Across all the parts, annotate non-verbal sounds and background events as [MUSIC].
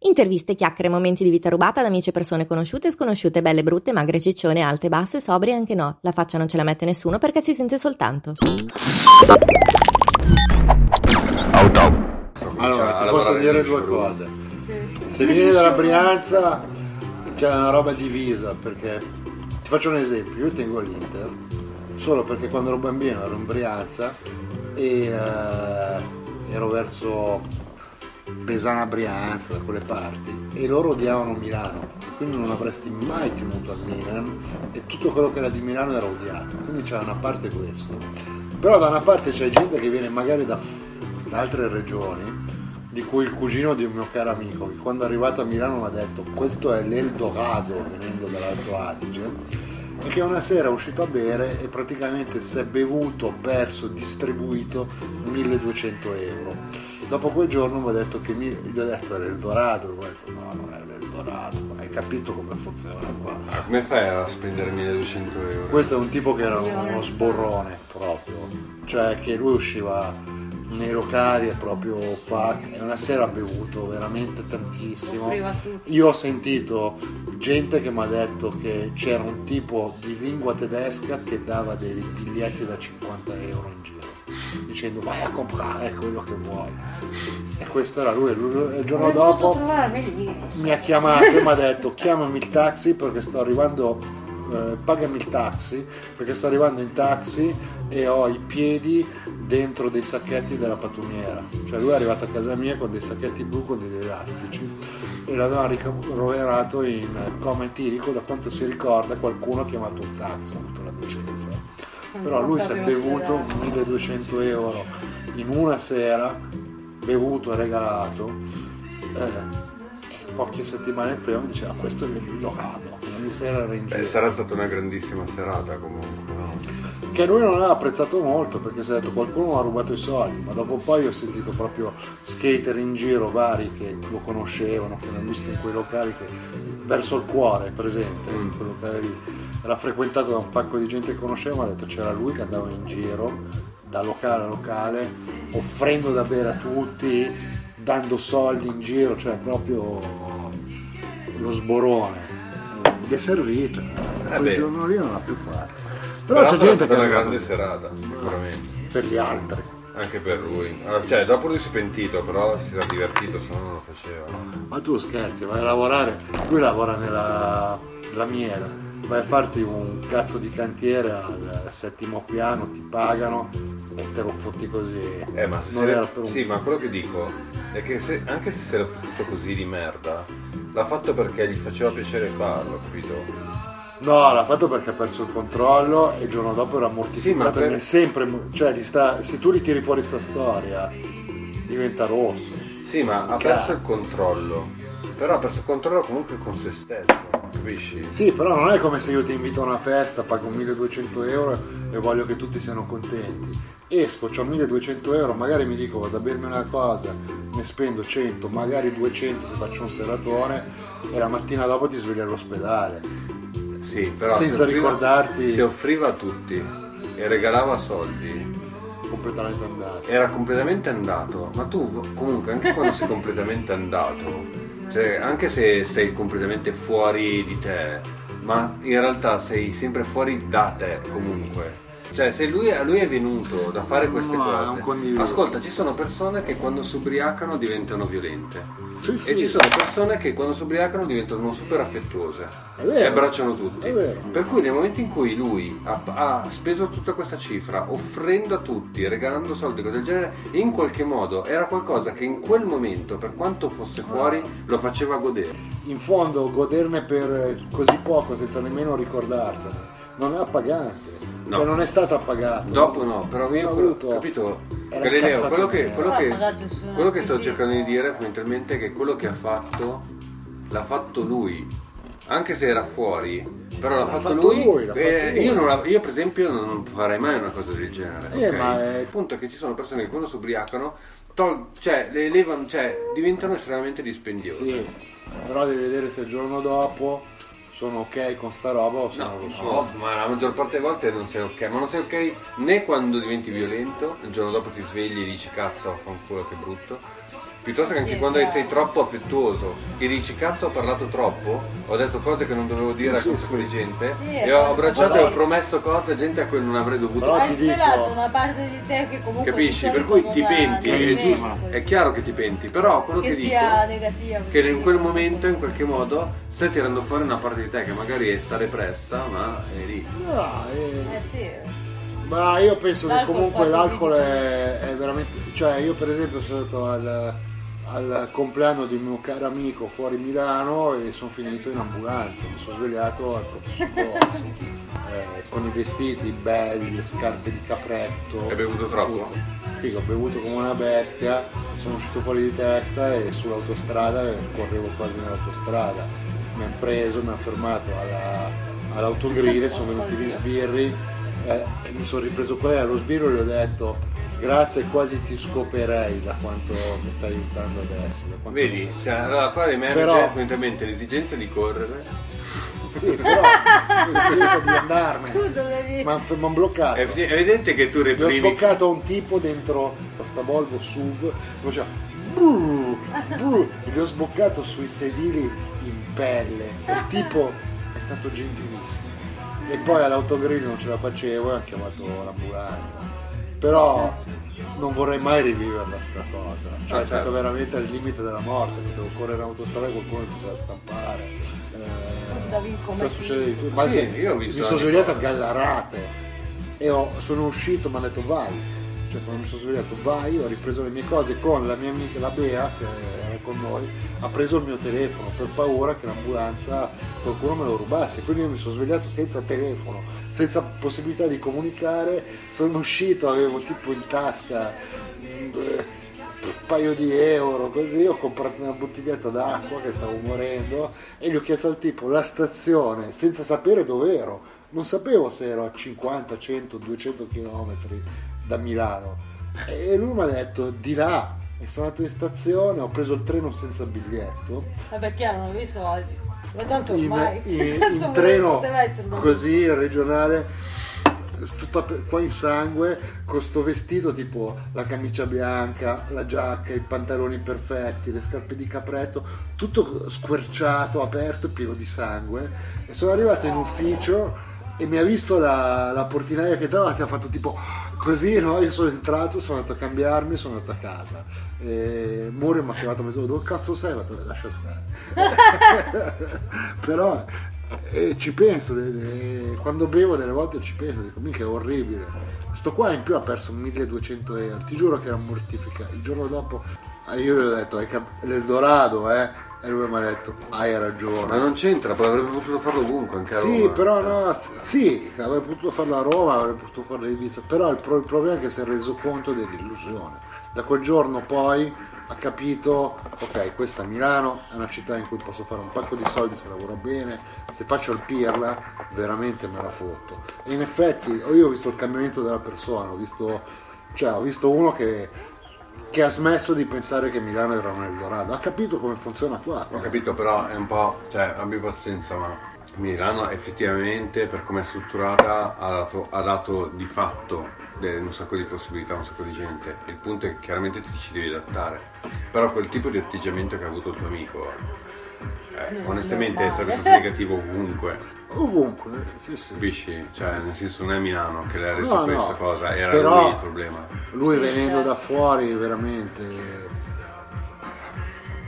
Interviste, chiacchiere, momenti di vita rubata da amici e persone conosciute e sconosciute, belle, brutte, magre, ciccione, alte, basse, sobrie e anche no. La faccia non ce la mette nessuno perché si sente soltanto. Allora, ti posso dire due cose. Se vieni dalla Brianza c'è una roba divisa perché ti faccio un esempio, io tengo l'Inter solo perché quando ero bambino ero in Brianza e eh, ero verso Pesana Brianza da quelle parti e loro odiavano Milano e quindi non avresti mai tenuto al Milan e tutto quello che era di Milano era odiato. Quindi c'è una parte questo. Però da una parte c'è gente che viene magari da, da altre regioni di cui il cugino di un mio caro amico che quando è arrivato a Milano mi ha detto questo è l'Eldorado venendo dall'Alto Adige e che una sera è uscito a bere e praticamente si è bevuto, perso, distribuito 1200 euro. Dopo quel giorno mi ha detto che mi, gli ho detto era l'Eldorado, lui ha detto no, non è l'Eldorado, hai capito come funziona qua. Come fai a spendere 1200 euro? Questo è un tipo che era uno sborrone proprio, cioè che lui usciva nei locali e proprio qua e una sera ha bevuto veramente tantissimo. Io ho sentito gente che mi ha detto che c'era un tipo di lingua tedesca che dava dei biglietti da 50 euro in giro dicendo vai a comprare quello che vuoi. E questo era lui il giorno dopo mi ha chiamato e mi ha detto chiamami il taxi perché sto arrivando eh, pagami il taxi perché sto arrivando in taxi e ho i piedi dentro dei sacchetti della patumiera. Cioè lui è arrivato a casa mia con dei sacchetti blu con degli elastici e l'aveva ricoverato in coma etilico da quanto si ricorda qualcuno ha chiamato un taxi ha avuto la decenza. Però lui si è bevuto 1200 euro in una sera bevuto e regalato eh, poche settimane prima mi diceva questo è l'Eldorado ogni sera era in giro Beh, sarà stata una grandissima serata comunque, no? che lui non aveva apprezzato molto perché si è detto qualcuno ha rubato i soldi ma dopo un po' io ho sentito proprio skater in giro vari che lo conoscevano che l'hanno visto in quei locali che verso il cuore presente in quel locale lì. Era frequentato da un pacco di gente che conosceva ha detto c'era lui che andava in giro da locale a locale offrendo da bere a tutti dando soldi in giro cioè proprio lo sborone Eh, gli è servito da quel beh. giorno lì non l'ha più fatto però, Però c'è gente che una lo grande serata, sicuramente. per gli altri Anche per lui. Cioè, dopo lui si è pentito, però si era divertito, se no non lo faceva. Ma tu scherzi, vai a lavorare, lui lavora nella lamiera, vai a farti un cazzo di cantiere al settimo piano, ti pagano e te lo fotti così. Eh, ma se se- era per un... Sì, ma quello che dico è che se- anche se se l'ha fottuto così di merda, l'ha fatto perché gli faceva piacere farlo, capito? No, l'ha fatto perché ha perso il controllo e il giorno dopo era Sì, mortificato. ma per- sempre, cioè, sta- se tu gli tiri fuori sta storia, diventa rosso. Sì, ma ha perso il controllo. Però ha perso il controllo comunque con se stesso, capisci? Sì, però non è come se io ti invito a una festa, pago 1200 euro e voglio che tutti siano contenti. Esco, ho 1200 euro, magari mi dico vado a bermi una cosa, ne spendo 100, magari 200 se faccio un seratone e la mattina dopo ti svegli all'ospedale. Sì, però Senza si offriva- ricordarti- Si offriva a tutti e regalava soldi. Completamente andato. Era completamente andato, ma tu comunque anche quando sei completamente andato, cioè anche se sei completamente fuori di te, ma in realtà sei sempre fuori da te comunque. Cioè se lui, lui è venuto da fare queste No, cose, ascolta, ci sono persone che quando si ubriacano diventano violente. Sì, sì. E ci sono persone che quando si ubriacano diventano super affettuose e abbracciano tutti. Per cui nel momento in cui lui ha, ha speso tutta questa cifra, offrendo a tutti, regalando soldi, cose del genere, in qualche modo era qualcosa che in quel momento, per quanto fosse fuori, lo faceva godere. In fondo goderne per così poco senza nemmeno ricordartene non è appagante. No. Cioè, non è stato appagato. Dopo no, però io quello- avuto- capito? Galileo, quello che, quello che, su una quello che sto cercando sì. di dire fondamentalmente è che quello che ha fatto l'ha fatto lui. Anche se era fuori, però l'ha, L'ha fatto, fatto lui. lui, l'ha eh, fatto lui. io, non la- io, per esempio, non farei mai una cosa del genere. Eh, ok? ma è- Il punto è che ci sono persone che quando si ubriacano, tol- cioè, le elevano, cioè, diventano estremamente dispendiose. Sì, però devi vedere se il giorno dopo sono ok con sta roba o se No, non lo so. no, ma la maggior parte delle volte non sei ok, ma non sei ok né quando diventi violento, il giorno dopo ti svegli e dici cazzo, fanculo che brutto, piuttosto che anche Sì, quando sei troppo affettuoso e dici cazzo ho parlato troppo, ho detto cose che non dovevo dire Sì, a un sì. di gente Sì, e ho abbracciato e ho promesso cose a gente a cui non avrei dovuto Hai ti dico- svelato una parte di te che comunque Capisci? Per cui ti penti, è giusto. è chiaro che ti penti, però quello che, che dico sia negativa. che in quel momento in qualche modo stai tirando fuori una parte di te che magari è sta repressa, ma è lì. No, eh, Eh sì. Ma io penso che L'alcol comunque fa l'alcol è, è veramente. Cioè, io per esempio sono stato al, al compleanno di un mio caro amico fuori Milano e sono finito in ambulanza. Mi sono svegliato al soccorso, eh, con i vestiti belli, le scarpe di capretto. Hai bevuto troppo? Figo, ho bevuto come una bestia, sono uscito fuori di testa e sull'autostrada correvo quasi nell'autostrada. Mi hanno preso, mi hanno fermato alla, all'autogrill, sono venuti gli sbirri eh, e mi sono ripreso qua allo sbirro e gli ho detto grazie quasi ti scoperei da quanto mi stai aiutando adesso. Vedi, mi- cioè, allora qua emerge Però- fondamentalmente l'esigenza di correre. Sì, però l'esigenza di andarmene. Tu dovevi... Mi hanno bloccato. È evidente che tu Gli ho reprimi. sboccato a un tipo dentro questa Volvo SUV che faceva brrr, brrr, e gli ho sboccato sui sedili in pelle il tipo è stato gentilissimo e poi all'autogrill non ce la facevo e hanno chiamato l'ambulanza però non vorrei mai riviverla sta cosa. Cioè Ah, è stato certo. veramente al limite della morte potevo correre in autostrada e qualcuno mi poteva stampare. Eh, succedere di tutto ma Sì, io ho visto mi sono svegliato a gallarate. E ho- sono uscito mi hanno detto vai. Cioè quando mi sono svegliato vai ho ripreso le mie cose con la mia amica la Bea che con noi ha preso il mio telefono per paura che l'ambulanza qualcuno me lo rubasse. Quindi io mi sono svegliato senza telefono senza possibilità di comunicare. Sono uscito avevo tipo in tasca mm, un paio di euro così. Ho comprato una bottiglietta d'acqua che stavo morendo e gli ho chiesto al tipo la stazione senza sapere dove ero. Non sapevo se ero a 50, 100, 200 km da Milano. E lui mi ha detto di là e sono andato in stazione ho preso il treno senza biglietto Ma perché non avevi i soldi? Ma tanto ormai... in- [LAUGHS] in treno così il regionale tutto app- qua in sangue con sto vestito tipo la camicia bianca la giacca i pantaloni perfetti le scarpe di capretto tutto squerciato aperto pieno di sangue e sono arrivato in ufficio e mi ha visto la, la portinaia che entrava ti ha fatto tipo così no? io sono entrato sono andato a cambiarmi e sono andato a casa e Murio mi ha chiamato e mi ha detto dove cazzo sei? Detto lascia stare [LAUGHS] però eh, ci penso de- de- quando bevo delle volte ci penso dico mica è orribile sto qua in più ha perso 1200 euro ti giuro che era mortificato il giorno dopo ah, io gli ho detto "Hai cap- l'Eldorado eh e lui mi ha detto hai ragione Ma non c'entra, poi avrebbe potuto farlo ovunque, anche a sì, Roma. però no, sì, avrei potuto farlo a Roma, avrei potuto farlo a Ibiza, però il, pro- il problema è che si è reso conto dell'illusione. Da quel giorno poi ha capito, ok, questa è Milano, è una città in cui posso fare un pacco di soldi se lavoro bene, se faccio il pirla veramente me la fotto. E in effetti io ho visto il cambiamento della persona, ho visto, cioè, ho visto uno che, che ha smesso di pensare che Milano era un Eldorado, ha capito come funziona qua. Ho capito, però è un po', cioè, abbi pazienza, ma Milano effettivamente per come è strutturata ha dato, ha dato di fatto un sacco di possibilità a un sacco di gente. Il punto è che chiaramente ti ci devi adattare. Però quel tipo di atteggiamento che ha avuto il tuo amico, eh, Mm, onestamente sarebbe stato negativo ovunque. Ovunque, sì, sì. Capisci? Cioè, nel senso non è Milano che le ha reso No, no, questa cosa, era però- lui il problema. Lui Sì, venendo certo. da fuori veramente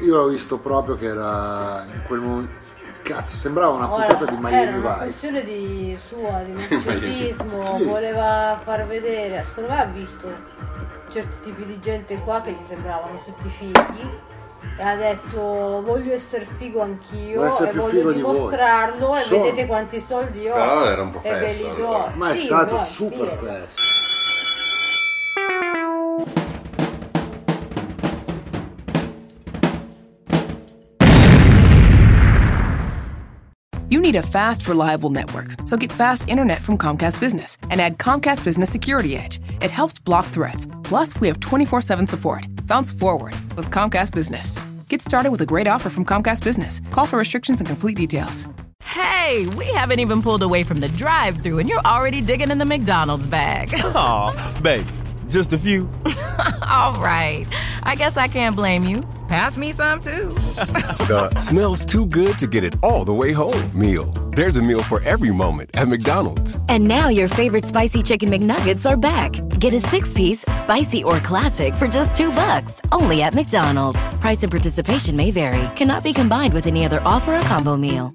io l'ho visto proprio che era in quel momento cazzo sembrava una Ora, puntata di Miami era una Vice questione di sua, di [LAUGHS] narcisismo, Sì. voleva far vedere, secondo me ha visto certi tipi di gente qua che gli sembravano tutti fighi e ha detto voglio essere figo anch'io essere e più voglio figo di voi." e Sono. vedete quanti soldi ho Però era un po' e fesso, li eh. do. allora. ma è Sì, stato no, super sì. fest You need a fast, reliable network, so get fast internet from Comcast Business and add Comcast Business Security Edge. It helps block threats. Plus, we have 24 7 support. Bounce forward with Comcast Business. Get started with a great offer from Comcast Business. Call for restrictions and complete details. Hey, we haven't even pulled away from the drive through and you're already digging in the McDonald's bag. [LAUGHS] Aw, babe, just a few. [LAUGHS] All right. I guess I can't blame you. Pass me some too. [LAUGHS] the smells too good to get it all the way home meal. There's a meal for every moment at McDonald's. And now your favorite spicy chicken McNuggets are back. Get a six piece, spicy or classic for just two bucks. Only at McDonald's. Price and participation may vary. Cannot be combined with any other offer or combo meal.